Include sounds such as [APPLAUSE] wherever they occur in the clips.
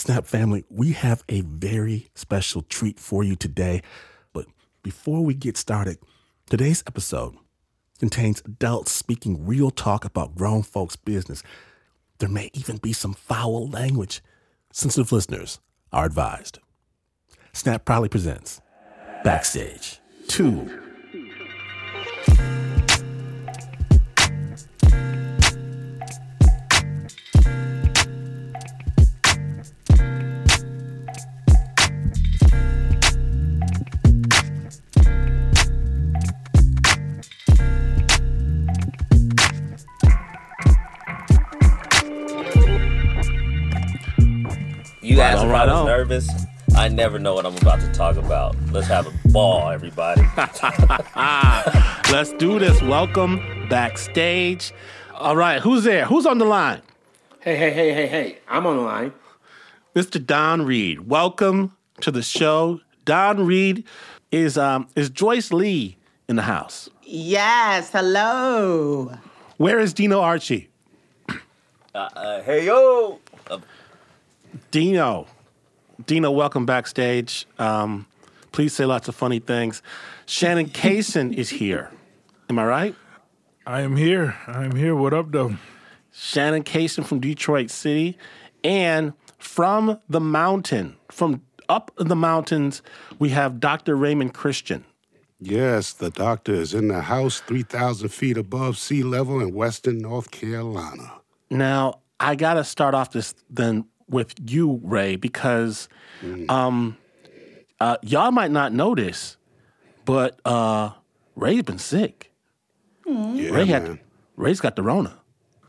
Snap family, we have a very special treat for you today. But before we get started, today's episode contains adults speaking real talk about grown folks' business. There may even be some foul language. Sensitive listeners are advised. Snap proudly presents Backstage 2. Never know what I'm about to talk about. Let's have a ball, everybody. [LAUGHS] Let's do this. Welcome backstage. All right, who's there? Who's on the line? Hey, hey, hey, hey, hey. I'm on the line. Mr. Don Reed. Welcome to the show. Don Reed is um is Joyce Lee in the house. Yes, hello. Where is Dino Archie? Uh, hey yo, uh, Dino. Dino, welcome backstage. Um, please say lots of funny things. Shannon [LAUGHS] Cason is here. Am I right? I am here. I am here. What up, though? Shannon Cason from Detroit City. And from the mountain, from up in the mountains, we have Dr. Raymond Christian. Yes, the doctor is in the house 3,000 feet above sea level in Western North Carolina. Now, I got to start off this then with you, Ray, because um, uh, y'all might not know this, but uh, Ray's been sick. Yeah, Ray man. had Ray's got the Rona.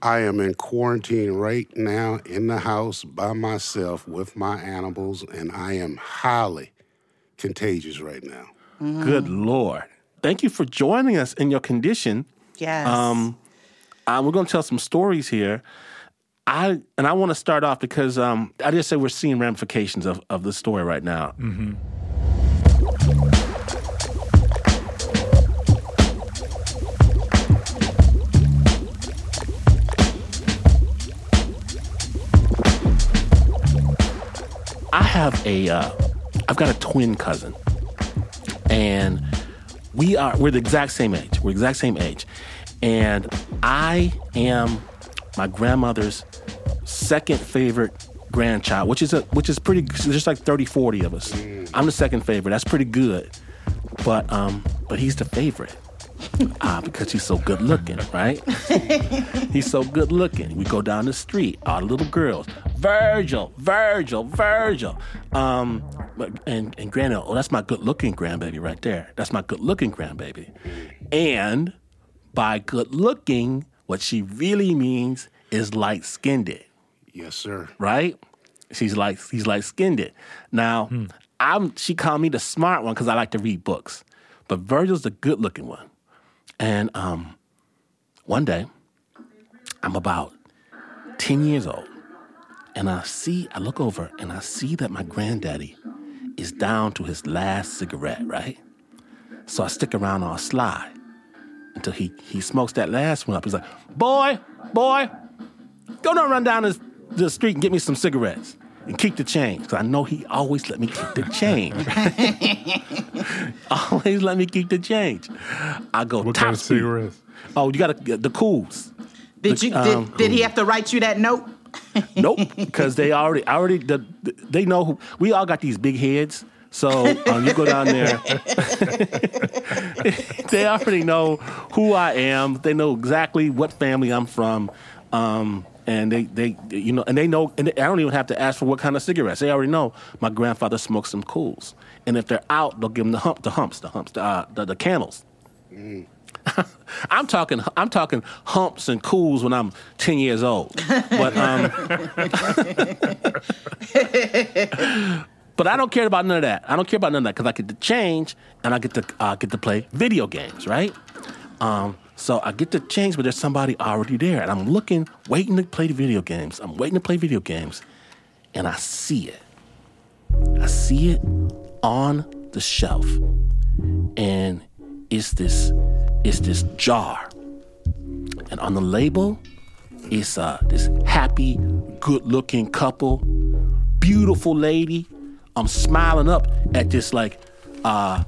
I am in quarantine right now in the house by myself with my animals, and I am highly contagious right now. Good Lord. Thank you for joining us in your condition. Yes. Um, uh, we're going to tell some stories here. I and I want to start off because um, I just say we're seeing ramifications of, of the story right now. I have a, uh, I've got a twin cousin, and we are we're the exact same age. We're the exact same age, and I am my grandmother's second favorite grandchild, which is a which is pretty just like 30, 40 of us. I'm the second favorite. That's pretty good, but um, but he's the favorite. [LAUGHS] Ah, because he's so good looking, right? [LAUGHS] he's so good looking. We go down the street, all the little girls, Virgil, Virgil, Virgil. Um, but- and and Granny, oh, that's my good looking grandbaby right there. That's my good looking grandbaby. And by good looking, what she really means is light skinned it. Yes, sir. right? She's like he's like skinned it. Now, I'm she called me the smart one because I like to read books, but Virgil's the good looking one. And um, one day, I'm about ten years old, and I see I look over and I see that my granddaddy is down to his last cigarette, right? So I stick around all sly until he he smokes that last one up. He's like, "Boy, boy, go down, run down this, the street and get me some cigarettes and keep the change. Because I know he always let me keep the change. [LAUGHS] always let me keep the change. I go What top kind of speed. cigarettes? Oh, you got to the Kools. did you um, did, did he have to write you that note? Nope, because they [LAUGHS] already, I already, the, they know who. We all got these big heads. So um, you go down there. [LAUGHS] they already know who I am. They know exactly what family I'm from. Um, and they, they, you know, and they know, and I don't even have to ask for what kind of cigarettes. They already know my grandfather smokes some Kools, and if they're out, they'll give them the hump, the humps, the humps, the uh, the, the candles. [LAUGHS] I'm talking, I'm talking humps and Kools when I'm ten years old. But um, [LAUGHS] but I don't care about none of that. I don't care about none of that because I get to change and I get to uh, get to play video games, right? Um, so I get to change, but there's somebody already there, and I'm looking, waiting to play the video games. I'm waiting to play video games, and I see it. I see it on the shelf, and it's this, it's this jar, and on the label, it's uh, this happy, good-looking couple beautiful lady. I'm smiling up at this like uh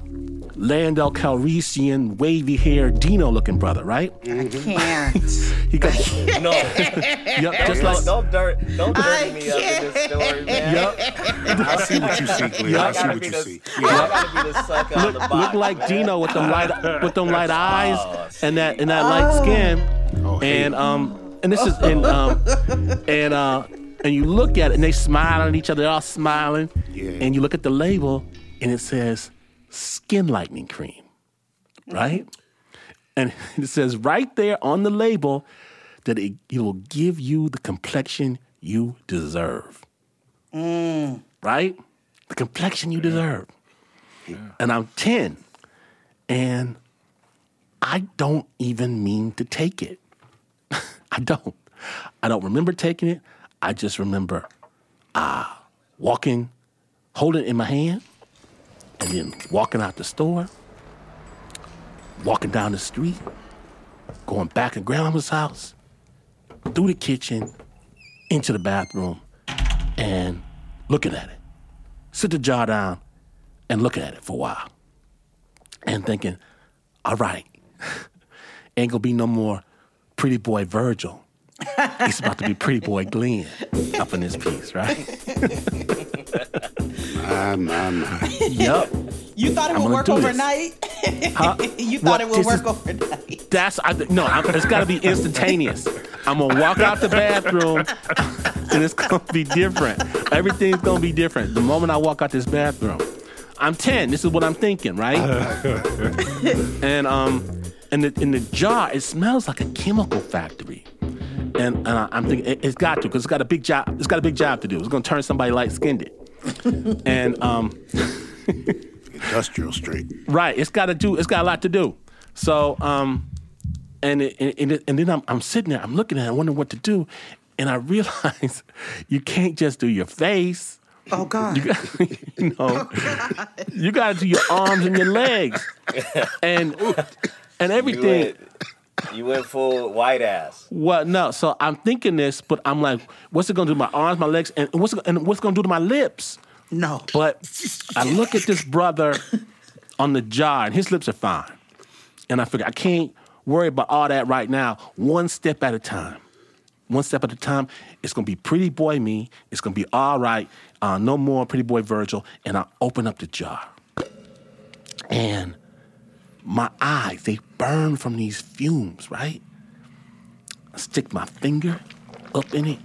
Lando Calrissian, wavy haired Dino looking brother, right? I can't. [LAUGHS] He got No, [LAUGHS] yep, just like don't, don't dirt, don't I dirty me up in this story, man. yep. I see what you see, Glynn. I I see what you the, see. I gotta be the sucker on the box. look like man. Dino with them light with them light eyes Oh, and that and that light skin. Oh. And um and this is and um and uh and you look at it and they smile at each other, they're all smiling. Yeah. And you look at the label and it says skin lightening cream. Right? And [LAUGHS] it says right there on the label that it, it will give you the complexion you deserve. Mm. Right? The complexion you deserve. And I'm 10 and I don't even mean to take it. [LAUGHS] I don't. I don't remember taking it. I just remember uh, walking, holding it in my hand, and then walking out the store, walking down the street, going back to grandma's house, through the kitchen, into the bathroom, and looking at it. Sit the jar down and looking at it for a while and thinking, all right, [LAUGHS] ain't gonna be no more pretty boy Virgil. It's about to be pretty boy Glynn up in this piece, right? My, my, my. Yep. You thought it I'm would work overnight? Huh? [LAUGHS] you What? thought it would work is- overnight? That's I, no. I'm, it's got to be instantaneous. I'm gonna walk out the bathroom, and it's gonna be different. Everything's gonna be different the moment I walk out this bathroom. I'm 10. This is what I'm thinking, right? [LAUGHS] and um, and the in the jar, it smells like a chemical factory. And, and I, I'm thinking it, it's got to because it's got a big job. It's got a big job to do. It's gonna turn somebody light skinned. it, [LAUGHS] and um, [LAUGHS] Industrial straight. Right. It's got to do. It's got a lot to do. So, um, and it, and, it, and then I'm, I'm sitting there. I'm looking at. it, I wonder what to do, and I [LAUGHS] realize you can't just do your face. Oh God. You got, you know, you got to do your arms and your legs, and and You everything. Went, you went full white ass. What? No. So I'm thinking this, but I'm like, what's it gonna do to my arms, my legs, and what's it, and what's it gonna do to my lips? No. But I look at this brother [LAUGHS] on the jar, and his lips are fine. And I figure I can't worry about all that right now. One step at a time. One step at a time. It's gonna be pretty boy me. It's gonna be all right. Uh, no more pretty boy Virgil. And I open up the jar, and my eyes they burn from these fumes. Right. I stick my finger up in it,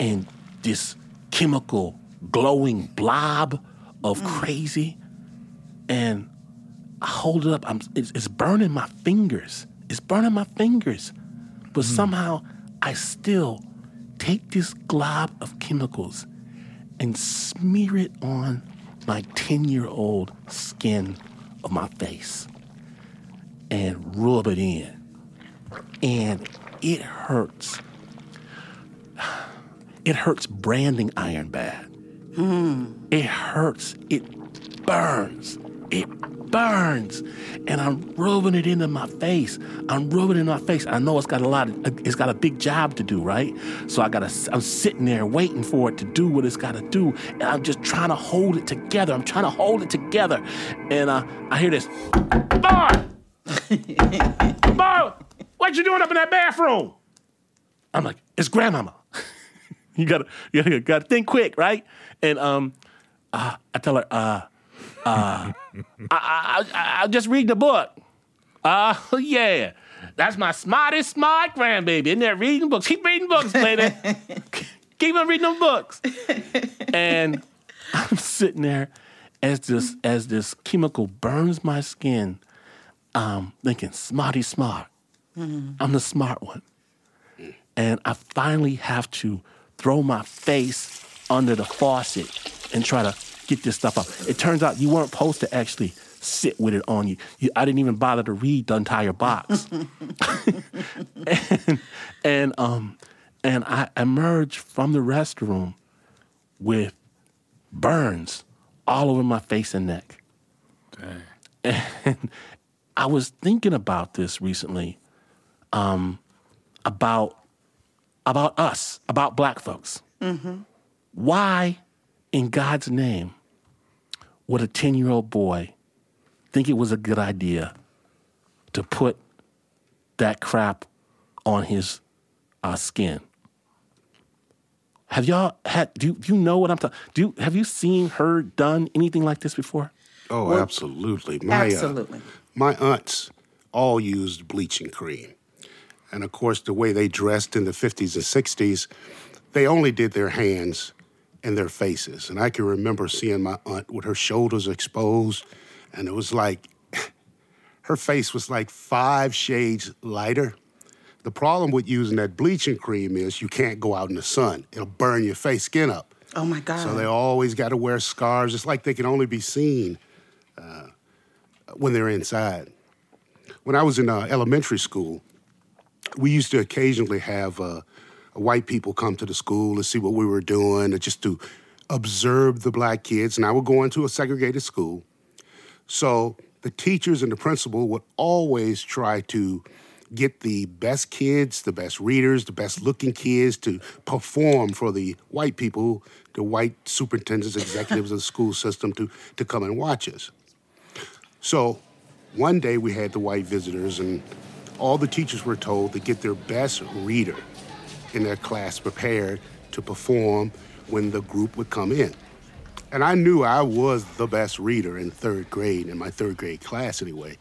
and this chemical glowing blob of mm. crazy and I hold it up. I'm, it's, it's burning my fingers. It's burning my fingers. But mm. somehow I still take this glob of chemicals and smear it on my 10 year old skin of my face and rub it in. And it hurts. It hurts branding iron bad. Hmm. It hurts. It burns. It burns. And I'm rubbing it into my face. I'm rubbing it in my face. I know it's got a lot of, it's got a big job to do, right? So I gotta I'm sitting there waiting for it to do what it's gotta do. And I'm just trying to hold it together. I'm trying to hold it together. And uh, I hear this, Boy! [LAUGHS] Boy! What you doing up in that bathroom? I'm like, it's grandmama. [LAUGHS] you gotta, you gotta, gotta think quick, right? And um, uh, I tell her, uh, uh, I, I, I, I'm just read the book. Uh, [LAUGHS] yeah, that's my smartest smart grandbaby. In there reading books. Keep reading books, baby. [LAUGHS] Keep on reading them books. and I'm sitting there as this as this chemical burns my skin, um, thinking, smarty smart. I'm the smart one. And I finally have to throw my face under the faucet and try to get this stuff up. It turns out you weren't supposed to actually sit with it on you. you I didn't even bother to read the entire box. [LAUGHS] and and um and I emerged from the restroom with burns all over my face and neck. And I was thinking about this recently, um, about about us, about black folks. Why in God's name, would a 10 year old boy think it was a good idea to put that crap on his uh, skin? Have y'all had, do you, do you know what I'm talking, do you, have you seen, heard, done anything like this before? Oh, absolutely. My, uh, Absolutely. my aunts all used bleaching cream. And of course, the way they dressed in the 50s and 60s, they only did their hands and their faces. And I can remember seeing my aunt with her shoulders exposed, and it was like [LAUGHS] her face was like five shades lighter. The problem with using that bleaching cream is you can't go out in the sun, it'll burn your face skin up. Oh my God. So they always got to wear scarves. It's like they can only be seen uh, when they're inside. When I was in uh, elementary school, we used to occasionally have uh, white people come to the school to see what we were doing, or just to observe the black kids. And I would go into a segregated school. So the teachers and the principal would always try to get the best kids, the best readers, the best looking kids to perform for the white people, the white superintendents, executives of the school system to, to come and watch us. So one day we had the white visitors, and all the teachers were told to get their best reader in their class prepared to perform when the group would come in. And I knew I was the best reader in third grade, in my third grade class anyway.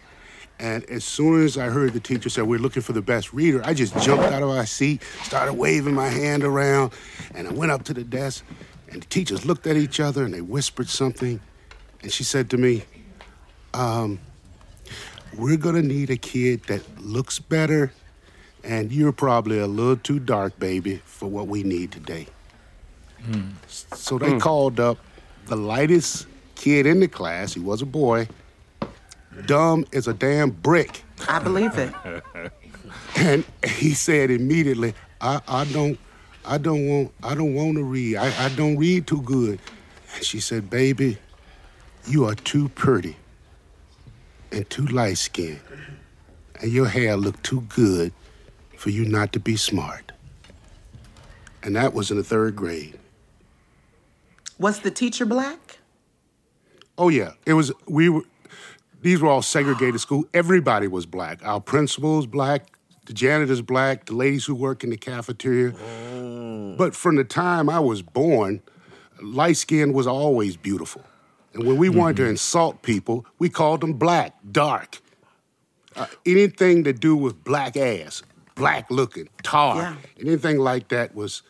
And as soon as I heard the teacher say, We're looking for the best reader, I just jumped out of my seat, started waving my hand around, and I went up to the desk. And the teachers looked at each other and they whispered something. And she said to me, um, We're gonna need a kid that looks better, and you're probably a little too dark, baby, for what we need today. Hmm. So they hmm. called up the lightest kid in the class. He was a boy, dumb as a damn brick. I believe it. [LAUGHS] And he said immediately, I, I don't I don't want I don't want to read. I, I don't read too good. And she said, Baby, you are too pretty and too light skinned. And your hair look too good for you not to be smart. And that was in the third grade. Was the teacher black? Oh yeah, it was. We were. These were all segregated school. Everybody was black. Our principal was black. The janitor's black. The ladies who work in the cafeteria. But from the time I was born, light skin was always beautiful. And when we wanted to insult people, we called them black, dark. Uh, anything to do with black ass, black looking, tar, Yeah. anything like that was.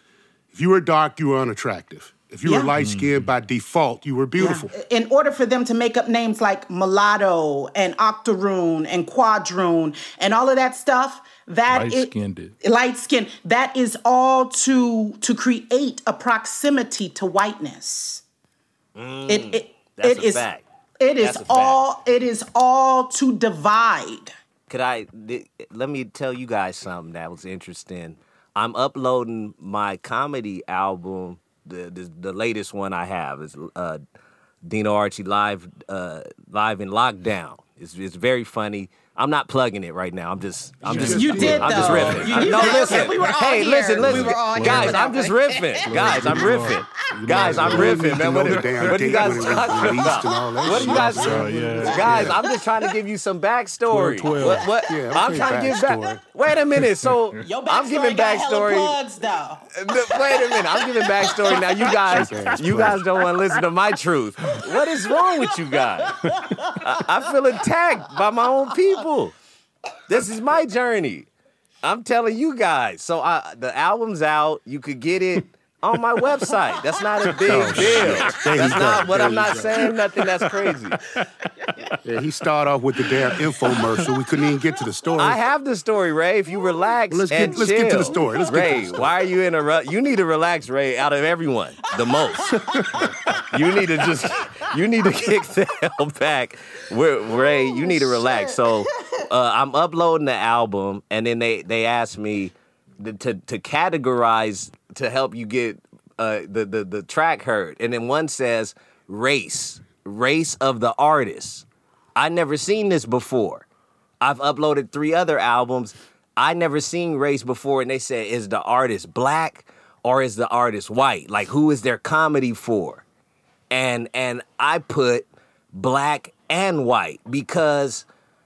If you were dark, you were unattractive. If you Yeah. were light skinned by default, you were beautiful. Yeah. In order for them to make up names like mulatto and octoroon and quadroon and all of that stuff, that Light-skinned. light skin, that is all to to create a proximity to whiteness. Mm. it it that's it a is- fact. It is That's a fact. all it is all to divide. Could I th- let me tell you guys something that was interesting? I'm uploading my comedy album, the the, the latest one I have is uh, Dino Archie live uh, live in lockdown. It's it's very funny. I'm not plugging it right now. I'm just I'm just You did, I'm just though. riffing. You- I- you no, listen. We were all hey, here. listen, We listen, were all guys. for I'm just one. riffing, guys. I'm riffing, [LAUGHS] guys. I'm You don't need riffing, man. What, are- what are you guys when it was talking about? and all that What are you guys? shit. Guys, I'm just trying to give you some backstory. What, what, Yeah, I'm okay, trying to give back. backstory. Wait a minute. So [LAUGHS] I'm giving backstory. plugs. [LAUGHS] Wait a minute. I'm giving backstory. Now you guys, you guys don't want to listen to my truth. What is wrong with you guys? I, I feel attacked by my own people. This is my journey. I'm telling you guys. So I, the album's out. You could get it on my website. That's not a [LAUGHS] big Oh, deal. That's you not what There I'm not go. saying. Nothing that's crazy. [LAUGHS] Yeah, he started off with the damn infomercial. We couldn't even get to the story. I have the story, Ray. If you relax Let's get- and let's get to the story. Let's get to Ray, the story. why are you in a ru- You need to relax, Ray. Out of everyone, the most. [LAUGHS] you need to just. You need to kick the hell back, We're- Ray. You need to relax. So, uh, I'm uploading the album, and then they they asked me to to, categorize to help you get uh, the the the track heard, and then one says race, race of the artist. I never seen this before. I've uploaded three other albums. I never seen race before, and they said, is the artist black or is the artist white? Like, who is their comedy for? and and I put black and white because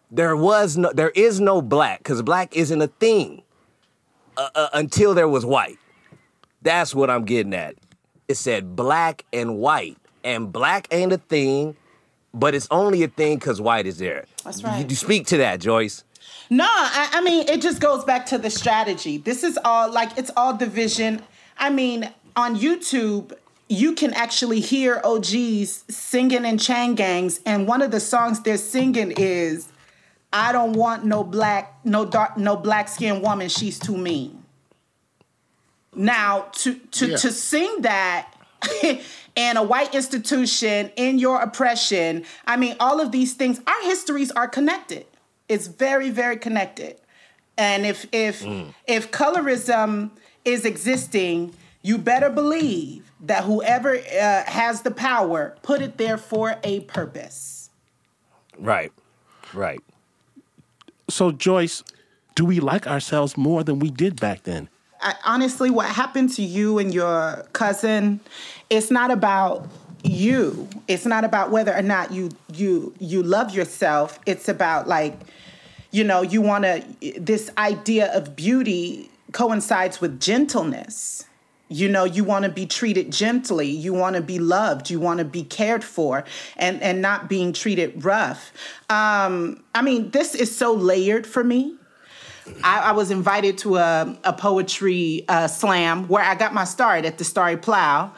there was no there is no black because black isn't a thing uh, uh, until there was white. That's what I'm getting at. It said black and white, and black ain't a thing, but it's only a thing because white is there. That's right. You, you speak to that, Joyce. No, I, I mean it just goes back to the strategy. This is all like it's all division. I mean, on YouTube, you can actually hear OGs singing in chain gangs, and one of the songs they're singing is "I don't want no black, no dark, no black skinned woman. She's too mean." Now, to to Yeah. to sing that [LAUGHS] in a white institution in your oppression, I mean, all of these things, our histories are connected. It's very, very connected. And if if if colorism is existing, you better believe that whoever uh, has the power put it there for a purpose. Right, right. So, Joyce, do we like ourselves more than we did back then? I, honestly, what happened to you and your cousin, it's not about you. It's not about whether or not you you you love yourself. It's about like, you know, you want to. This idea of beauty coincides with gentleness. You know, you want to be treated gently. You want to be loved. You want to be cared for, and and not being treated rough. Um, I mean, this is so layered for me. I, I was invited to a, a poetry uh, slam where I got my start at the Starry Plough,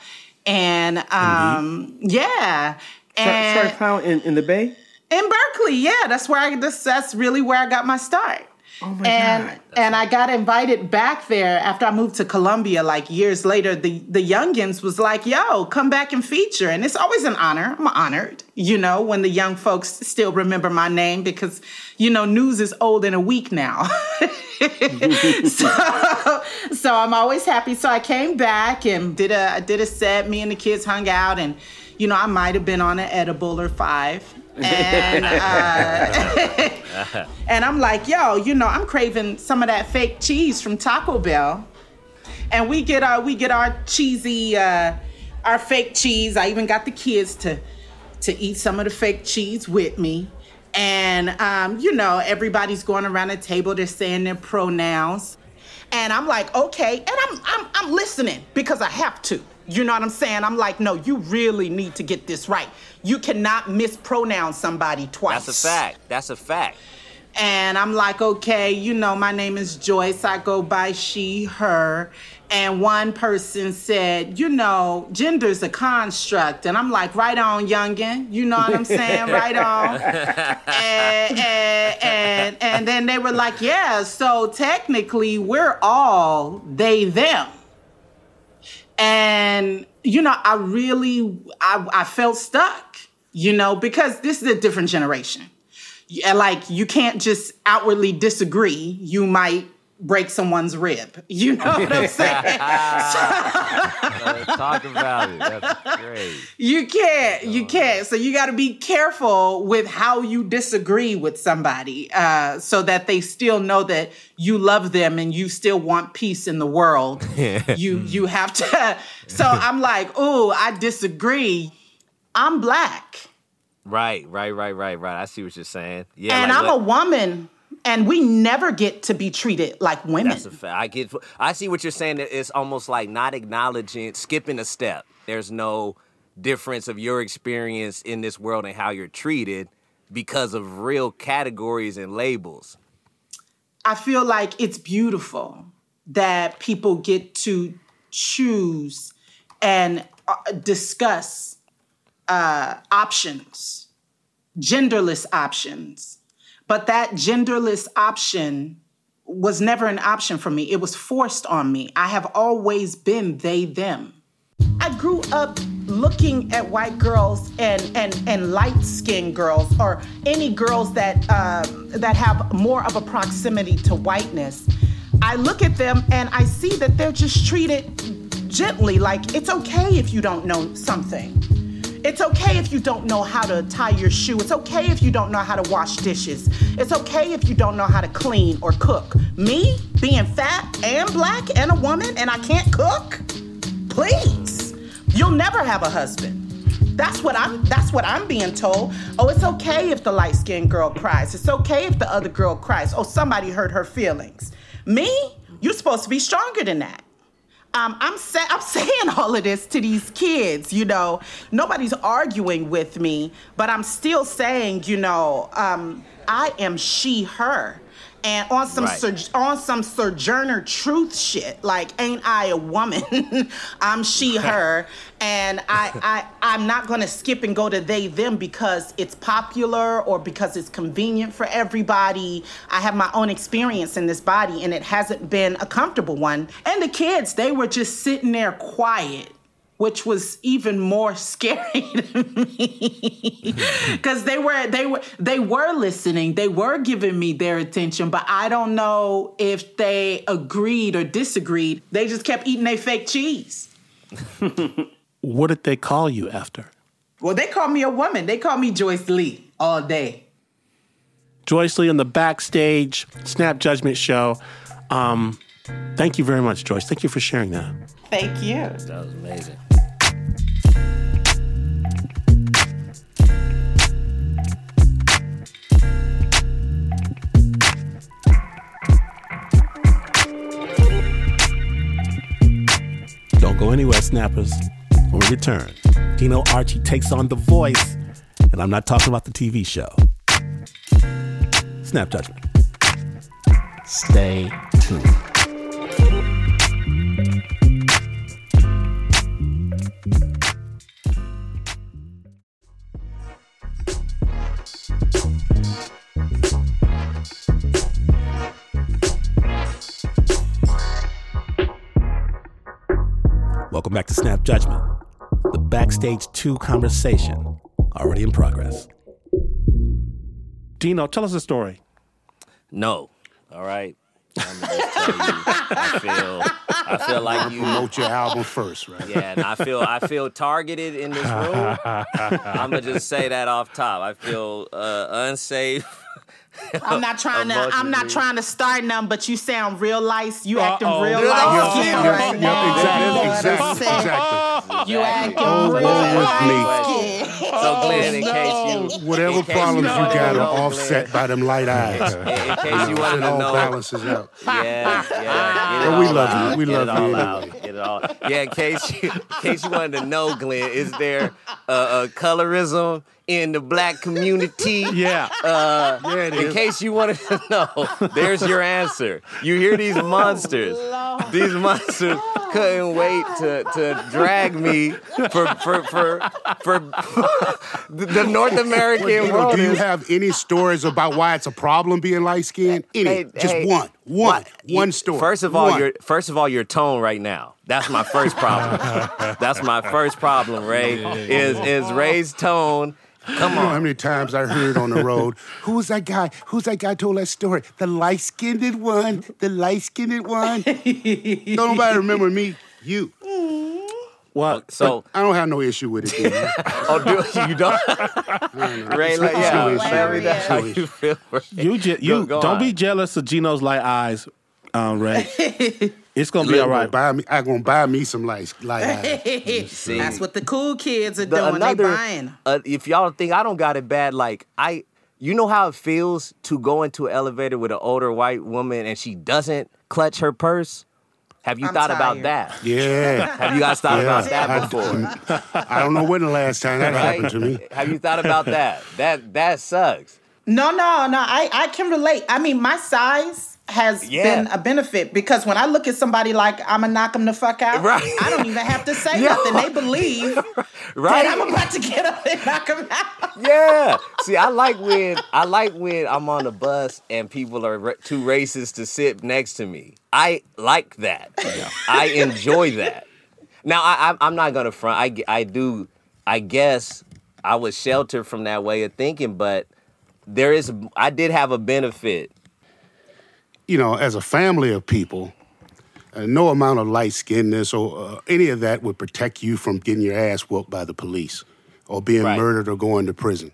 and um, yeah, and Sorry, Clown in, in the Bay? in Berkeley, yeah, that's where I that's, that's really where I got my start. Oh my and God. and I got invited back there after I moved to Columbia. Like years later, the the youngins was like, "Yo, come back and feature," and it's always an honor. I'm honored, you know, when the young folks still remember my name because you know news is old in a week now. [LAUGHS] so so I'm always happy. So I came back and did a I did a set. Me and the kids hung out, and you know I might have been on an edible or five. And uh, [LAUGHS] and I'm like, yo, you know, I'm craving some of that fake cheese from Taco Bell. And we get our we get our cheesy uh our fake cheese. I even got the kids to to eat some of the fake cheese with me. And um, you know, everybody's going around the table, they're saying their pronouns. And I'm like, okay, and I'm I'm I'm listening because I have to. You know what I'm saying? I'm like, no, you really need to get this right. You cannot mispronounce somebody twice. That's a fact. That's a fact. And I'm like, okay, you know, my name is Joyce. I go by she, her. And one person said, you know, gender's a construct. And I'm like, right on, youngin. You know what I'm saying? right on. [LAUGHS] and, and, and, and then they were like, yeah, so technically we're all they, them. And, you know, I really, I, I felt stuck, you know, because this is a different generation. Like you can't just outwardly disagree. You might break someone's rib. You know what I'm [LAUGHS] saying? Talk about it. That's great. you can't. You can't. So you got to be careful with how you disagree with somebody, uh, so that they still know that you love them and you still want peace in the world. [LAUGHS] you you have to. [LAUGHS] So I'm like, oh, I disagree. I'm black. Right, right, right, right, right. I see what you're saying. Yeah, and like, I'm a woman, and we never get to be treated like women. That's a fact. I get. I see what you're saying. It's almost like not acknowledging, skipping a step. There's no difference of your experience in this world and how you're treated because of real categories and labels. I feel like it's beautiful that people get to choose and uh, discuss uh, options, genderless options. But that genderless option was never an option for me. It was forced on me. I have always been they, them. I grew up looking at white girls and and and light skinned girls or any girls that um, that have more of a proximity to whiteness. I look at them and I see that they're just treated gently. Like it's okay if you don't know something. It's okay if you don't know how to tie your shoe. It's okay if you don't know how to wash dishes. It's okay if you don't know how to clean or cook. Me, being fat and black and a woman and I can't cook? Please. You'll never have a husband. That's what I'm that's what I'm being told. Oh, it's okay if the light-skinned girl cries. It's okay if the other girl cries. Oh, somebody hurt her feelings. Me? You're supposed to be stronger than that. Um, I'm, sa- I'm [LAUGHS] saying all of this to these kids, you know. Nobody's arguing with me, but I'm still saying, you know, um, I am she, her and on some Right. sur- on some sojourner truth shit. Like ain't i a woman? [LAUGHS] I'm she [LAUGHS] her. And I, I i'm not gonna skip and go to they them because it's popular or because it's convenient for everybody. I have my own experience in this body and it hasn't been a comfortable one. And the kids they were just sitting there quiet which was even more [LAUGHS] scary to me [LAUGHS] because they were they were they were listening they were giving me their attention but i don't know if they agreed or disagreed they just kept eating their fake cheese [LAUGHS] What did they call you after? well they called me a woman they called me joyce lee all day Joyce Lee on the backstage Snap Judgment show. Um, thank you very much, Joyce. Thank you for sharing that. thank you That was amazing. Go anywhere, snappers. When we return, Dino Archie takes on The Voice, and I'm not talking about the TV show. Snap Judgment. Stay tuned. The Backstage 2 conversation, already in progress. Dino, tell us a story. No. All right. I'm just you. I feel. I feel like you. Promote your album first, right? Yeah, and I feel. I feel targeted in this room. [LAUGHS] I'm gonna just say that off top. I feel uh, unsafe. [LAUGHS] i'm not trying to i'm not trying to start none but you sound real lice you acting Uh-oh. real Yep, lice yep, skin right Yep, now exactly, You know what I'm exactly, exactly. you acting Oh, real boy, with me. So Glynn, in [LAUGHS] case you, Whatever case problems you don't got are offset Glynn, by them light eyes. In, in case you wanted It all balances out. [LAUGHS] Yeah, yeah. Get Well, we love out. you. We Get love it all you out. Get it all. Yeah, in case you, in case you wanted to know, Glynn, is there a, a colorism in the black community? Yeah. Uh, Yeah, it in case you wanted to [LAUGHS] know, there's your answer. You hear these monsters. These monsters couldn't wait to, to drag me for for for for [LAUGHS] the the North American You know, world. do you have any stories about why it's a problem being light skinned? Any? Hey, Just hey, one. One. what- One you- story. First of all, One. your first of all your tone right now. That's my first problem. [LAUGHS] That's my first problem, Ray. Is is Ray's tone? Come You know how many times I heard on the road, who's that guy? Who's that guy told that story? The light skinned one. The light skinned one. Don't nobody remember me. You. What? So, I don't have no issue with it. dude. [LAUGHS] oh, do you don't? Ray, let, yeah, no issue. let me know how you feel. Ray. You, je- you Go- go don't on. be jealous of Gino's light eyes, um, Ray. [LAUGHS] it's gonna be all right. Buy me, I gonna buy me some light, light. [LAUGHS] See, That's what the cool kids are the- doing. they another, buying. 'em. uh, if y'all think I don't got it bad, like I, you know how it feels to go into an elevator with an older white woman and she doesn't clutch her purse. Have you I'm thought about that? Yeah. Have you guys thought Yeah. about that I- before? [LAUGHS] I don't know when the last time that Right? happened to me. Have you thought about that? That that sucks. No, no, no. I, I can relate. I mean, my size has Yeah. been a benefit because when I look at somebody like I'm gonna knock them the fuck out, Right. I don't even have to say [LAUGHS] Yeah. nothing. They believe [LAUGHS] Right? that I'm about to get up and knock them out. Yeah. See, I like when I like when I'm on the bus and people are too racist to sit next to me. I like that. I enjoy that. Now, I, I, I'm not gonna front. I I do. I guess I was sheltered from that way of thinking, but there is. I did have a benefit. You know, as a family of people, uh, no amount of light skinness or uh, any of that would protect you from getting your ass whooped by the police or being Right. murdered or going to prison.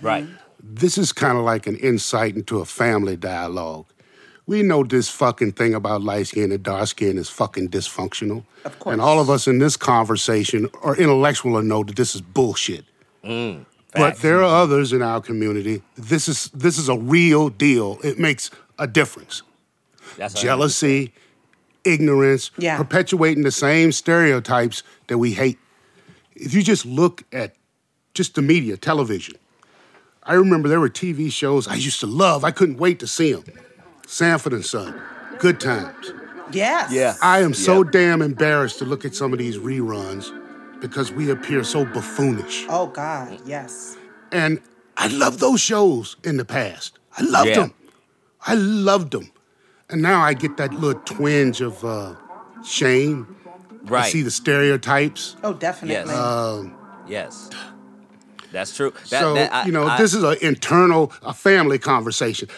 Right. This is kind of like an insight into a family dialogue. we know this fucking thing about light skin and dark skin is fucking dysfunctional. Of course. And all of us in this conversation are intellectual and know that this is bullshit. Mm, but there are others in our community. This is this is a real deal. It makes a difference. That's Jealousy, ignorance, Yeah. perpetuating the same stereotypes that we hate. If you just look at just the media, television, I remember there were TV shows I used to love. I couldn't wait to see them. Sanford and Son, Good Times. Yes. Yeah. I am so damn embarrassed to look at some of these reruns because we appear so buffoonish. Oh God. Yes. And I loved those shows in the past. I loved Yeah. them. I loved them. And now I get that little twinge of uh, shame. Right. I see the stereotypes. Oh, definitely. Yes. That's true. That, so, that- I- you know, I- this is an internal, a family conversation.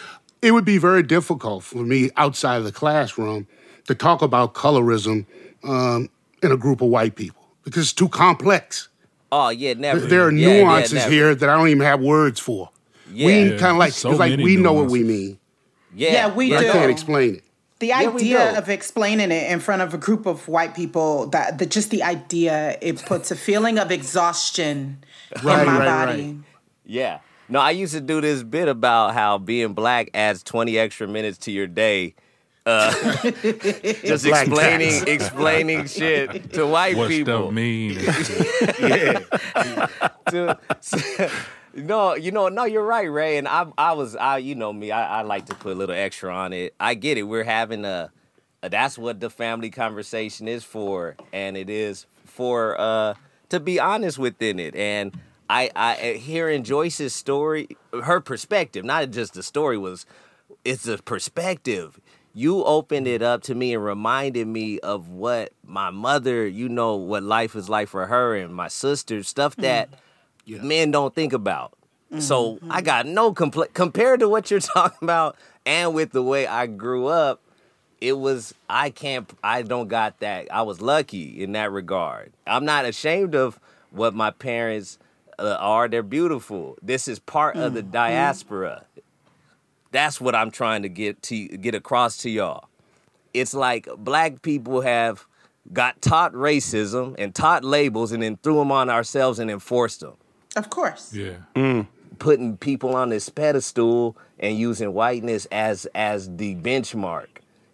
It would be very difficult for me outside of the classroom to talk about colorism um, in a group of white people because it's too complex. Oh yeah, never. There are Yeah, yeah, nuances never. here that I don't even have words for. Yeah. we kind of like so it's like many we know what we mean. Yeah, Yeah, we but do. I can't explain it. the idea know. of explaining it in front of a group of white people that the, just the idea it puts a feeling of exhaustion Right, in my right, body. right. Yeah. No, I used to do this bit about how being black adds 20 extra minutes to your day. Uh, [LAUGHS] just Black explaining tax. explaining shit to white What people. stuff mean? [LAUGHS] [LAUGHS] to- no, you know, no, you're right, Ray. And I, I was, I, you know me, I, I like to put a little extra on it. I get it. We're having a, a that's what the family conversation is for, and it is for uh to be honest within it. And I, I hearing Joyce's story, her perspective, not just the story was, it's a perspective. You opened it up to me and reminded me of what my mother, you know, what life is like for her and my sister, stuff that men don't think about. So I got no compl- compared to what you're [LAUGHS] talking about, and with the way I grew up, it was I can't I don't got that. I was lucky in that regard. I'm not ashamed of what my parents uh, are. They're beautiful. This is part of the diaspora. That's what I'm trying to get to get across to y'all. It's like black people have got taught racism and taught labels and then threw them on ourselves and enforced them Of course. Yeah. Mm. putting people on this pedestal and using whiteness as as the benchmark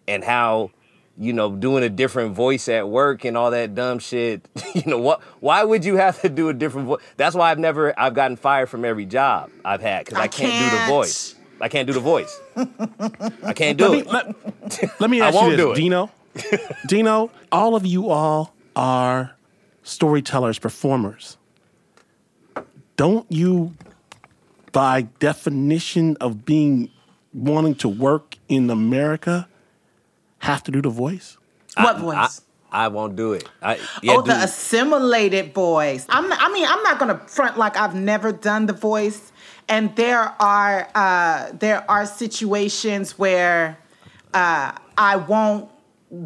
and how you know doing a different voice at work and all that dumb shit [LAUGHS] you know what why would you have to do a different voice that's why i've never i've gotten fired from every job i've had because I, I can't, do the voice i can't do the voice i can't do it [LAUGHS] Let me I ask you won't this, do it. Dino. [LAUGHS] Dino, all of you all are storytellers, performers. Don't you, by definition of being wanting to work in America, have to do the voice? What I, voice? I won't do it I, yeah, oh, the dude. assimilated voice. I'm. I mean, I'm not gonna front like I've never done the voice. And there are uh, there are situations where uh, I won't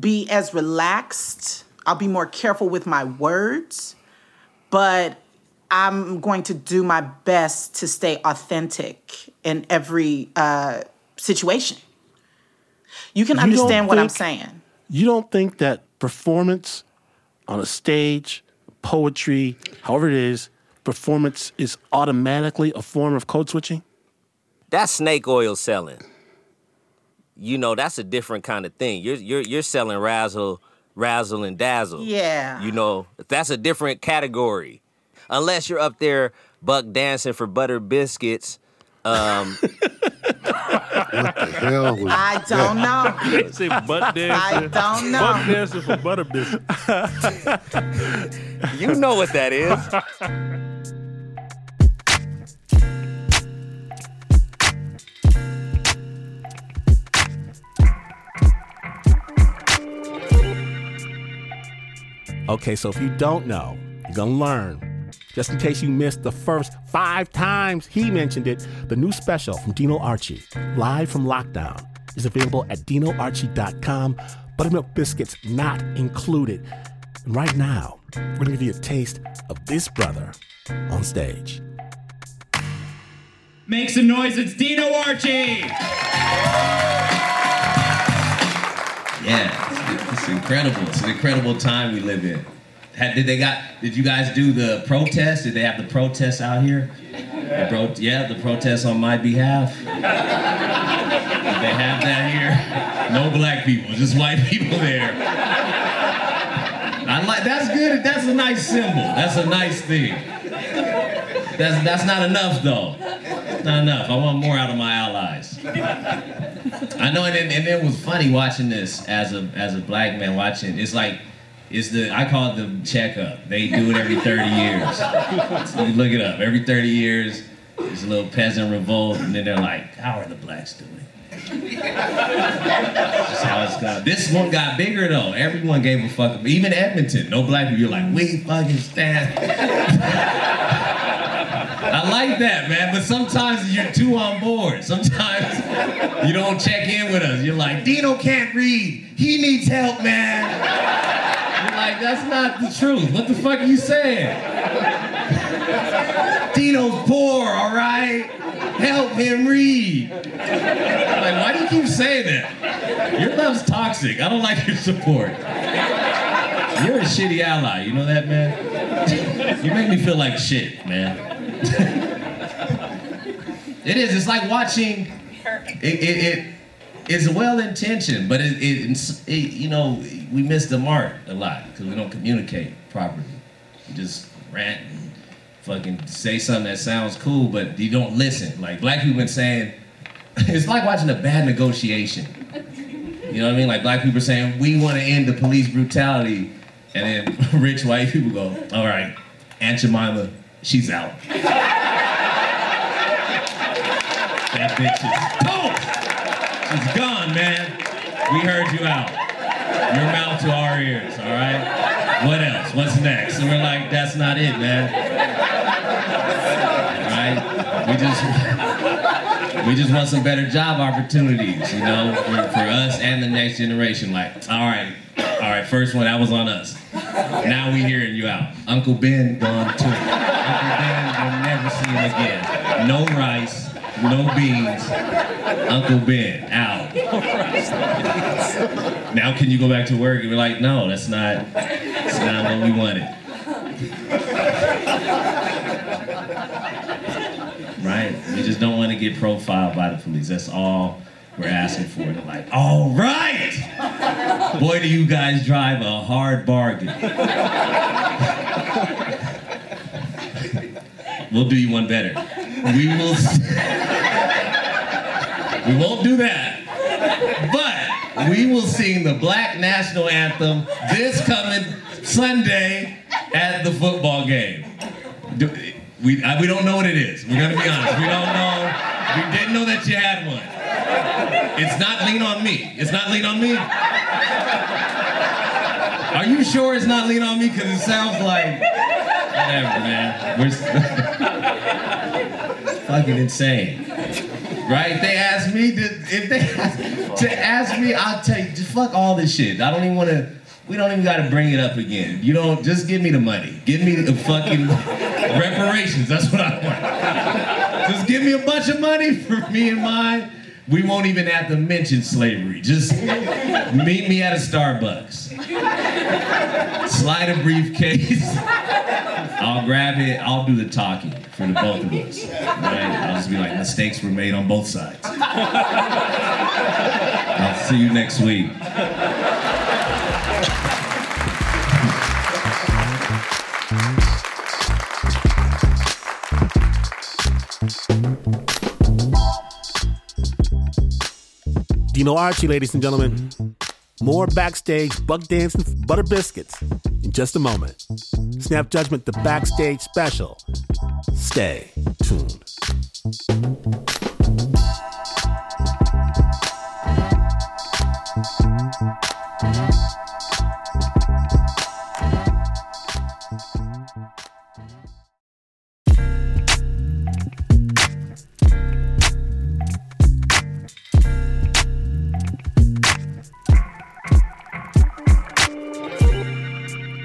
be as relaxed. I'll be more careful with my words, but I'm going to do my best to stay authentic in every uh, situation. You can You don't understand what I'm saying. You don't think that performance on a stage, poetry, however it is, performance is automatically a form of code switching? that's snake oil selling. You know, that's a different kind of thing. You're you're you're selling razzle, razzle and dazzle. Yeah. You know, that's a different category. Unless you're up there buck dancing for butter biscuits. Um, What the hell was I don't know. They say butt dancing. don't know. Butt dancing for butter biscuits. you know what that is. Okay, so if you don't know, you're gonna learn. Just in case you missed the first five times he mentioned it, the new special from Dino Archie, live from lockdown, is available at dinoarchie.com. Buttermilk biscuits not included. And right now, we're gonna give you a taste of this brother on stage. Make some noise, it's Dino Archie! Yeah, it's, it's incredible. It's an incredible time we live in. Had, did they got? Did you guys do the protest? Did they have the protest out here? The pro, yeah, the protest on my behalf. Did they have that here? No black people, just white [LAUGHS] people there. I like that's good. That's a nice symbol. That's a nice thing. That's that's not enough though. Not enough. I want more out of my allies. I know, and, and it was funny watching this as a as a black man watching. It's like it's the I call it the checkup. They do it every 30 years. You look it up. Every 30 years, there's a little peasant revolt, and then they're like, "How are the blacks doing?" This one got bigger though. Everyone gave a fuck. Even Edmonton, no black people. You're like, we fucking stand. I like that, man. But sometimes you're too on board. Sometimes you don't check in with us. You're like, Dino can't read. He needs help, man. Like, that's not the truth. What the fuck are you saying? Dino's poor, all right? Help him read. Like, why do you keep saying that? Your love's toxic. I don't like your support. You're a shitty ally. You know that, man? You make me feel like shit, man. [LAUGHS] it is. It's like watching. It, it, it it's well intentioned, but it, it, it, you know we miss the mark a lot because we don't communicate properly. We just rant and fucking say something that sounds cool, but you don't listen. Like black people been saying, [LAUGHS] it's like watching a bad negotiation. You know what I mean? Like black people saying we want to end the police brutality, and then [LAUGHS] rich white people go, all right, Aunt Jemima, she's out. [LAUGHS] that bitch is toast. She's gone, man. We heard you out. Your mouth to our ears, all right? What else? What's next? And we're like, that's not it, man. Right? We just [LAUGHS] we just want some better job opportunities, you know, for, for us and the next generation. Like, all right, all right, first one, that was on us. Now we hearing you out. Uncle Ben gone too. Uncle Ben, you'll never see him again. No rice, no beans. Uncle Ben, out. Now can you go back to work? And we're like, no, that's not, that's not what we wanted. Right? We just don't want to get profiled by the police. That's all we're asking for. They're like, all right! Boy, do you guys drive a hard bargain. we'll do you one better. We will. [LAUGHS] [LAUGHS] we won't do that. But we will sing the Black National Anthem this coming Sunday at the football game. Do, we, I, we don't know what it is. We're gonna be honest. We don't know. We didn't know that you had one. It's not lean on me. It's not lean on me. Are you sure it's not lean on me? Because it sounds like whatever, man. We're [LAUGHS] fucking insane. Right? They asked me to if they ask, to ask me, I'll tell you, fuck all this shit. I don't even want to. We don't even got to bring it up again. You don't. Just give me the money. Give me the fucking reparations. That's what I want. Just give me a bunch of money for me and mine. We won't even have to mention slavery. Just meet me at a Starbucks. Slide a briefcase. I'll grab it. I'll do the talking for the both of us. Right? I'll just be like, mistakes were made on both sides. I'll see you next week. Dino Archie, ladies and gentlemen. More backstage buck dancing butter biscuits in just a moment. Snap Judgment, the backstage special. Stay tuned.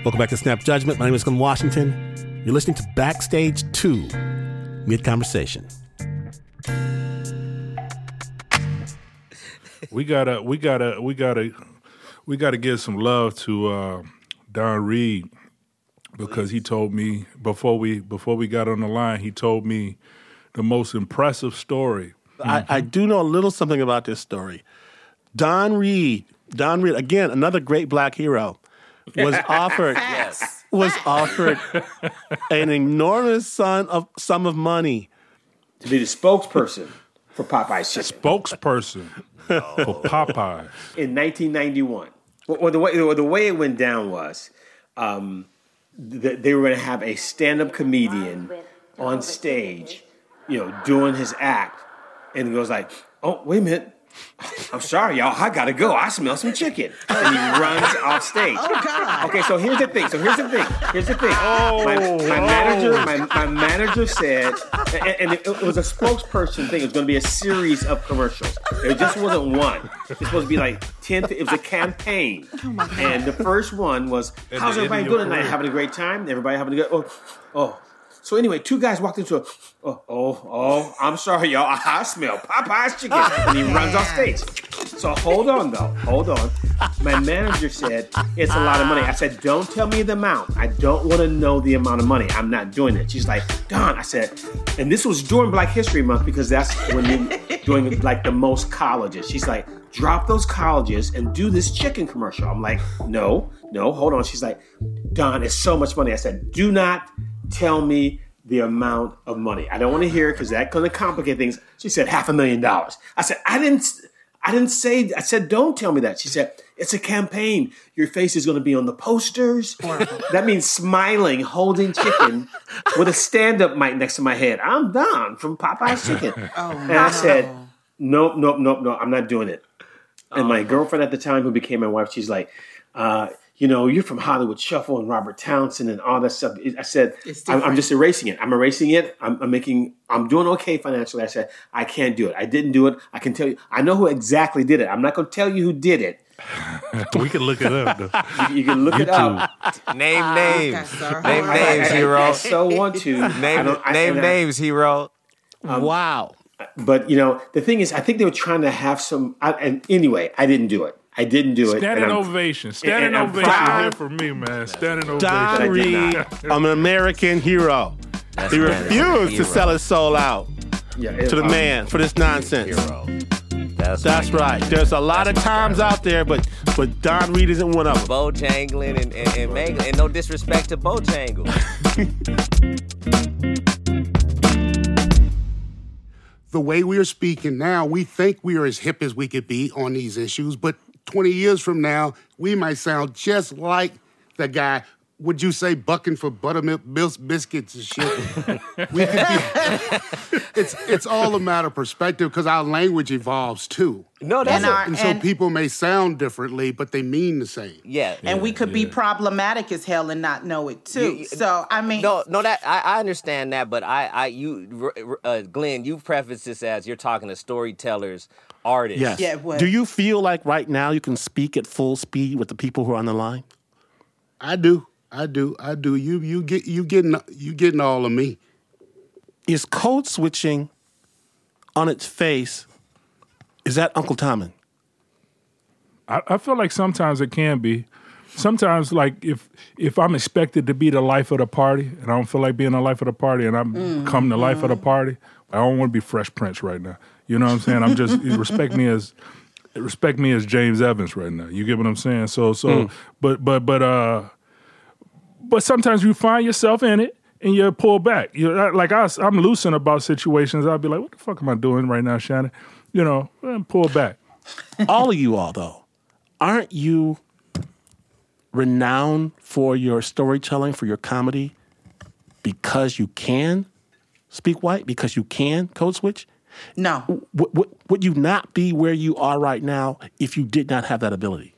Welcome back to Snap Judgment. My name is Glynn Washington. You're listening to Backstage 2 Mid Conversation. We gotta, we gotta, we gotta, we got to give some love to uh, Don Reed because he told me before we before we got on the line, he told me the most impressive story. I, I do know a little something about this story. Don Reed, Don Reed, again, another great black hero, was [LAUGHS] offered Yes. Was offered an enormous sum of sum of money To be the spokesperson for Popeye's Chicken Spokesperson for Popeye. in 1991. Well, well, the way the way it went down was, um, th- they were going to have a stand-up comedian on stage, you know, doing his act, and he goes like, "Oh, wait a minute." I'm sorry, y'all. I gotta go. I smell some chicken, and he runs off stage. Oh God. Okay, so here's the thing. So here's the thing. Here's the thing. my, my manager, my, my manager said, and, and it, it was a spokesperson thing. It was going to be a series of commercials. It just wasn't one. It's was supposed to be like ten. It was a campaign, oh, and the first one was, At "How's everybody doing tonight? Having a great time? Everybody having a good? Oh, oh." So anyway, two guys walked into a, oh, oh, oh, I'm sorry, y'all. [LAUGHS] I smell Popeye's chicken. And he runs off stage. So hold on, though. Hold on. My manager said, it's a lot of money. I said, don't tell me the amount. I don't want to know the amount of money. I'm not doing it. She's like, Don, I said, and this was during Black History Month because that's when you're doing like the most colleges. She's like, drop those colleges and do this chicken commercial. I'm like, no, no, hold on. She's like, Don, it's so much money. I said, do not tell me the amount of money. I don't want to hear it because that's going to complicate things. She said half a million dollars. I said I didn't. I didn't say. I said don't tell me that. She said it's a campaign. Your face is going to be on the posters. that means smiling, holding chicken with a stand-up mic next to my head. I'm Don from Popeye's Chicken. [LAUGHS] and I said nope, nope, nope, no. I'm not doing it. And my girlfriend at the time, who became my wife, she's like, uh, you know, you're from Hollywood Shuffle and Robert Townsend and all that stuff. I said, I'm, I'm just erasing it. I'm erasing it. I'm, I'm making, I'm doing okay financially. I said, I can't do it. I didn't do it. I can tell you, I know who exactly did it. I'm not going to tell you who did it. [LAUGHS] we can look it up. You, you can look it up. Name Ah, names. okay. Name I- names, I- I- hero. I so want to. Name don't- I- name and I- names, hero. wow. But, you know, the thing is, I think they were trying to have some, I, and anyway, I didn't do it. I didn't do it. Standing and ovation. Standing and ovation proud. here for me, man. Standing ovation. Don I did Reed, not. an American hero. That's He man, that's refused to sell his soul out Yeah, it- to the um, man for this nonsense. That's, That's right. There's a lot of times out there, but but Don Reed isn't one of them. Bojangling and, and, and mangling. And no disrespect to Bojangle. [LAUGHS] the way we are speaking now, we think we are as hip as we could be on these issues, but 20 years from now, we might sound just like the guy. Would you say bucking for buttermilk bis- biscuits and shit? [LAUGHS] we could be, it's it's all a matter of perspective because our language evolves too, No, that's And a, our- and so And- people may sound differently, but they mean the same. yeah. and we could be problematic as hell and not know it too. You- you- so I mean, No, no, that I, I understand that, but I, I, you, uh, Glynn, you preface this as you're talking to storytellers, artists. Yes. Yeah, what? Do you feel like right now you can speak at full speed with the people who are on the line? I do, I do, I do. You you get you getting you getting all of me. Is code switching on its face? Is that Uncle Tommen? I, I feel like sometimes it can be. Sometimes, like if if I'm expected to be the life of the party, and I don't feel like being the life of the party, and I'm mm, come the life of the mm. party, I don't want to be Fresh Prince right now. You know what I'm saying? I'm just respect me as respect me as James Evans right now. You get what I'm saying? So so, mm. but but but uh, but sometimes you find yourself in it. And you pull back. You like I, I'm loosened about situations. I'll be like, "What the fuck am I doing right now, Shannon?" You know, and pull back. [LAUGHS] all of you all though, aren't you renowned for your storytelling, for your comedy, because you can speak white, because you can code switch? no. Would, would, would you not be where you are right now if you did not have that ability?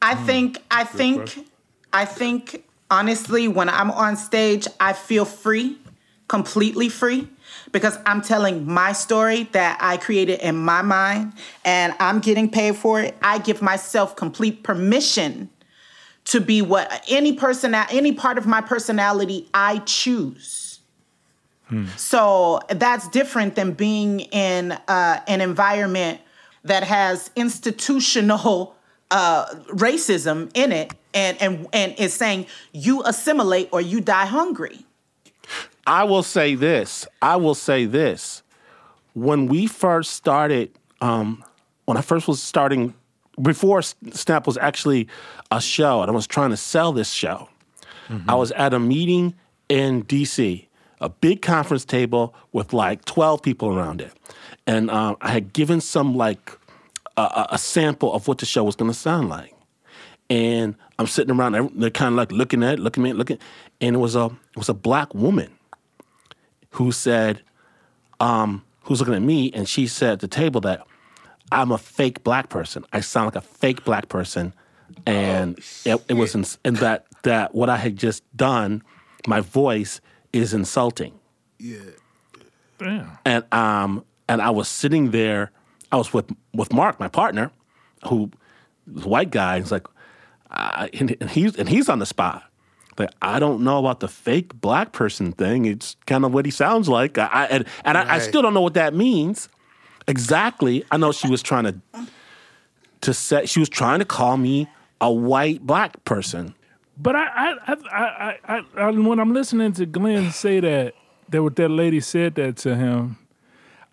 I think I think I think honestly when I'm on stage I feel free, completely free because I'm telling my story that I created in my mind and I'm getting paid for it. I give myself complete permission to be what any person any part of my personality I choose. So that's different than being in uh, an environment that has institutional uh, racism in it, and and and is saying you assimilate or you die hungry. I will say this. I will say this. When we first started, um, when I first was starting, before Snap was actually a show, and I was trying to sell this show, I was at a meeting in DC, a big conference table with like 12 people around it. And um, I had given some like a- a, a sample of what the show was going to sound like. And I'm sitting around, they're kind of like looking at it, looking at it, looking, and it was a it was a black woman who said, um, who's looking at me, and she said at the table that I'm a fake black person. I sound like a fake black person, and it, it was, ins- and that that what I had just done, my voice is insulting, Yeah. Damn. and um, and I was sitting there, I was with with Mark, my partner, who was a white guy. And he's like, I, and, and he's and he's on the spot. Like I don't know about the fake black person thing. It's kind of what he sounds like. I, I and, and I, I still don't know what that means exactly. I know she was trying to to say she was trying to call me a white black person. But I, I, I, I, I, I, when I'm listening to Glynn say that, that what that lady said that to him,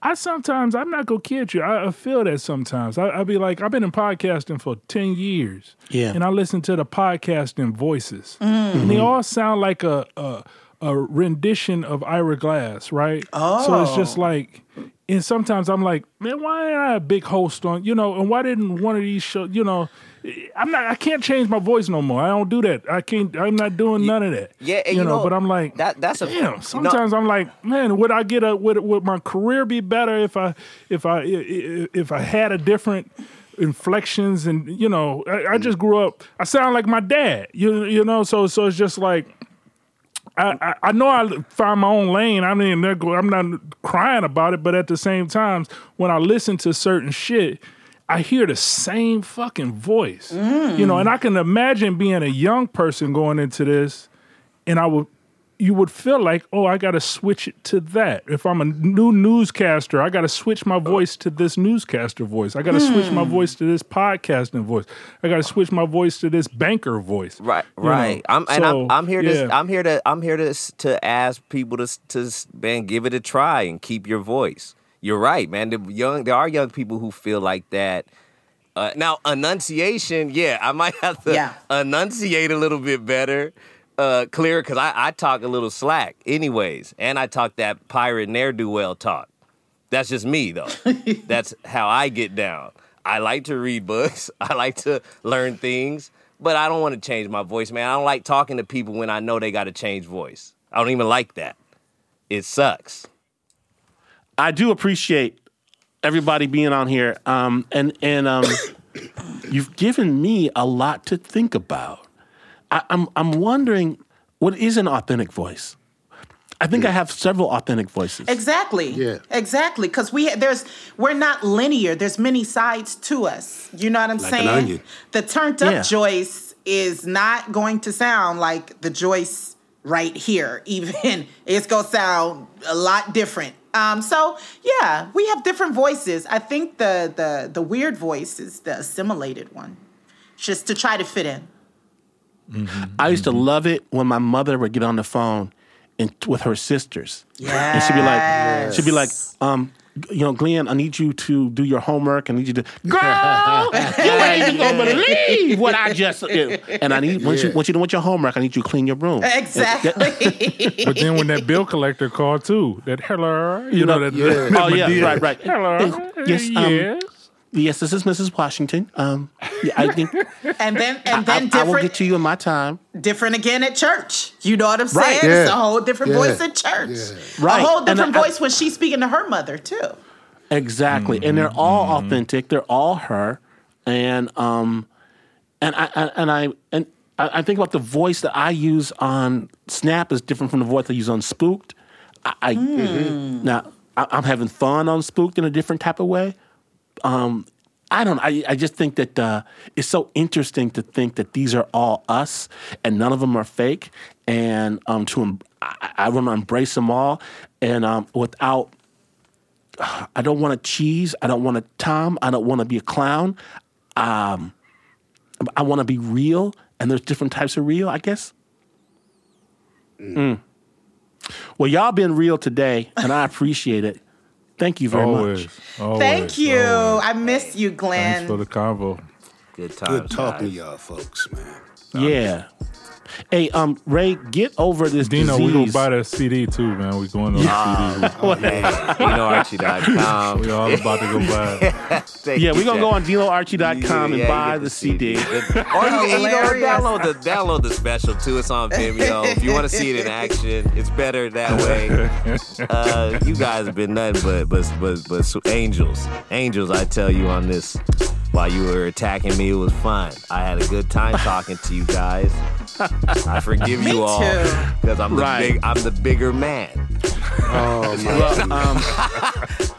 I sometimes I'm not gonna kid you. I, I feel that sometimes. I, I be like, I've been in podcasting for ten years, Yeah. and I listen to the podcasting voices, mm. and they mm-hmm. all sound like a, a a rendition of Ira Glass, right? Oh, so it's just oh. like. And sometimes I'm like, man, why ain't I a big host on, you know, and why didn't one of these shows, you know, I'm not, I can't change my voice no more. I don't do that. I can't, I'm not doing none of that. Yeah, you, you know, know, but I'm like, that- that's a- you know- damn. Sometimes I'm like, man, would I get a, would, would my career be better if I, if I, if I had a different inflections and, you know, I, I just grew up, I sound like my dad, you, you know, so, so it's just like, I, I, I know I find my own lane. I mean, I'm not crying about it, but at the same time, when I listen to certain shit, I hear the same fucking voice. You know, and I can imagine being a young person going into this, and I would, you would feel like, oh, I got to switch it to that. If I'm a new newscaster, I got to switch my voice to this newscaster voice. I got to switch my voice to this podcasting voice. I got to switch my voice to this banker voice. Right, You know, right. I'm and so, I'm, I'm here to yeah. I'm here to I'm here to to ask people to to man give it a try and keep your voice. You're right, man. The young there are young people who feel like that. Uh, now enunciation, yeah, I might have to Yeah. enunciate a little bit better, uh, clearer because I, I talk a little slack, anyways, and I talk that pirate ne'er do well talk. That's just me though. [LAUGHS] That's how I get down. I like to read books. [LAUGHS] I like to learn things, but I don't want to change my voice, man. I don't like talking to people when I know they got to change voice. I don't even like that. It sucks. I do appreciate everybody being on here, um, and and um, [COUGHS] you've given me a lot to think about. I, I'm I'm wondering what is an authentic voice. I think I have several authentic voices. Exactly. Yeah. Exactly. Because we there's we're not linear. There's many sides to us. You know what I'm Like an saying? onion. The turned up Yeah. Joyce is not going to sound like the Joyce right here. [LAUGHS] Even it's gonna sound a lot different. Um, so yeah, we have different voices. I think the the the weird voice is the assimilated one, just to try to fit in. I used to love it when my mother would get on the phone and with her sisters. Yeah. And she'd be like, she'd be like, um, you know, Glynn, I need you to do your homework. I need you to, girl, [LAUGHS] you ain't even gonna believe what I just did. And I need, once you, once you do your homework, I need you to clean your room. Exactly. [LAUGHS] But then when that bill collector called too, that hello, you know that. Yeah. [LAUGHS] that Oh yeah, Madea. right, right. Hello. Yes, um, yes. Yes, this is Mrs. Washington. Um, yeah, I think [LAUGHS] and then and I, then I will get to you in my time. different again at church. You know what I'm Right. saying? It's a whole different Yeah. voice at church. Yeah. Right. A whole And different I- I- voice when she's speaking to her mother too. Exactly, and they're all authentic. They're all her, and um, and I, I and I and I, I think about the voice that I use on Snap is different from the voice I use on Spooked. I, I now I, I'm having fun on Spooked in a different type of way. Um, I don't. I I just think that uh, it's so interesting to think that these are all us, and none of them are fake. And um, to em- I, I want to embrace them all, and um, without [SIGHS] I don't want to cheese. I don't want to Tom. I don't want to be a clown. Um, I want to be real, and there's different types of real, I guess. Mm. Well, y'all been real today, and I appreciate it. Thank you very Always. much. always, Thank you. always. I miss you, Glynn. Thanks for Glynn. the convo. Good times. Good talking to y'all folks, man. Yeah. Hey, um, Ray, get over this Dino, disease. we gonna buy that CD too, man. We going on CD. [LAUGHS] Oh, man. DinoArchie.com. We all about to go buy it. [LAUGHS] Thank yeah, we're gonna Jack. go on DinoArchie.com and Yeah, you buy get the CD. [LAUGHS] or you, can- know, download the download the special too. It's on Vimeo. If you want to see it in action, it's better that way. Uh, you guys have been nothing but but but but so- angels, angels. I tell you on this. While you were attacking me, it was fun. I had a good time talking to you guys. I forgive you all because I'm the Right. big I'm the bigger man. Oh my Well, um,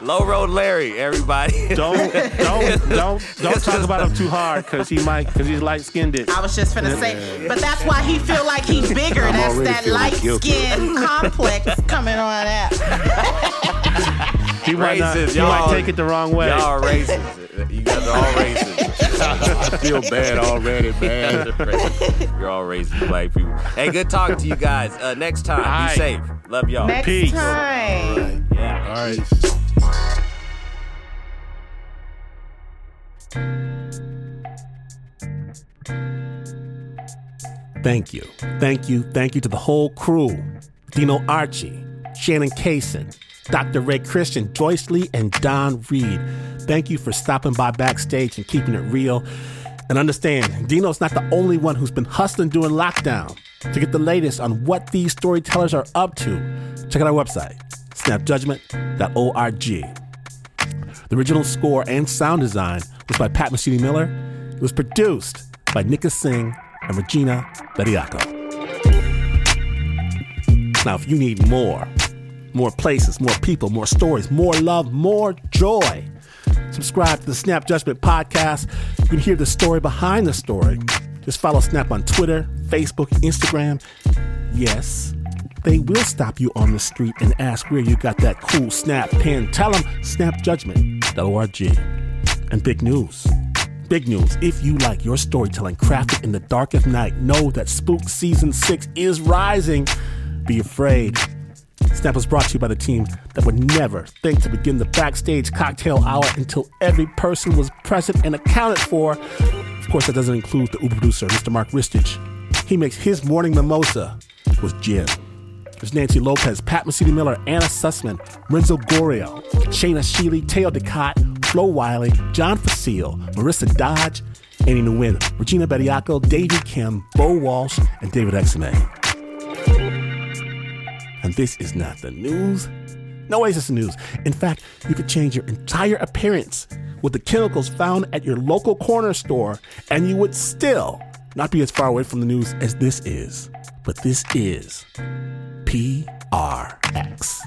Low road Larry, everybody. don't don't [LAUGHS] don't don't talk about him too hard because he might because he's light skinned. It. I was just gonna say, but that's why he feel like he's bigger. I'm That's that light guilty. skin complex coming on out. He might not, he might y'all. take it the wrong way. Y'all racist. You guys are all racist. [LAUGHS] I feel bad already, man. You're all racist black people. Hey, good talking to you guys. Uh, next time, All right. be safe. Love y'all. Next Peace. time. Yeah. All right. Thank you. Thank you. Thank you to the whole crew. Dino Archie, Shannon Cason, Dr. Ray Christian, Joyce Lee, and Don Reed. Thank you for stopping by backstage and keeping it real. And understand, Dino's not the only one who's been hustling during lockdown. To get the latest on what these storytellers are up to, check out our website, snapjudgment.org. The original score and sound design was by Pat Mesiti Miller. It was produced by Nikka Singh and Regina Bediako. Now, if you need more, more places, more people, more stories, more love, more joy, subscribe to the Snap Judgment Podcast. You can hear the story behind the story. Just follow Snap on Twitter, Facebook, Instagram. Yes, they will stop you on the street and ask where you got that cool snap pin. Tell them Snap Judgment, snapjudgment.org. And big news. Big news. If you like your storytelling crafted in the dark of night, know that Spook Season 6 is rising. Be afraid. Snap was brought to you by the team that would never think to begin the backstage cocktail hour until every person was present and accounted for. Of course, that doesn't include the Uber producer, Mr. Mark Ristich. He makes his morning mimosa with gin. There's Nancy Lopez, Pat Mesiti Miller, Anna Sussman, Renzo Gorio, Shaina Shealy, Teo Ducot, Flo Wiley, John Fecile, Marissa Dodge, Annie Nguyen, Regina Bediako, Davey Kim, Bo Walsh, and David Exame. And this is not the news. No way is this the news. In fact, you could change your entire appearance with the chemicals found at your local corner store, and you would still not be as far away from the news as this is. But this is PRX.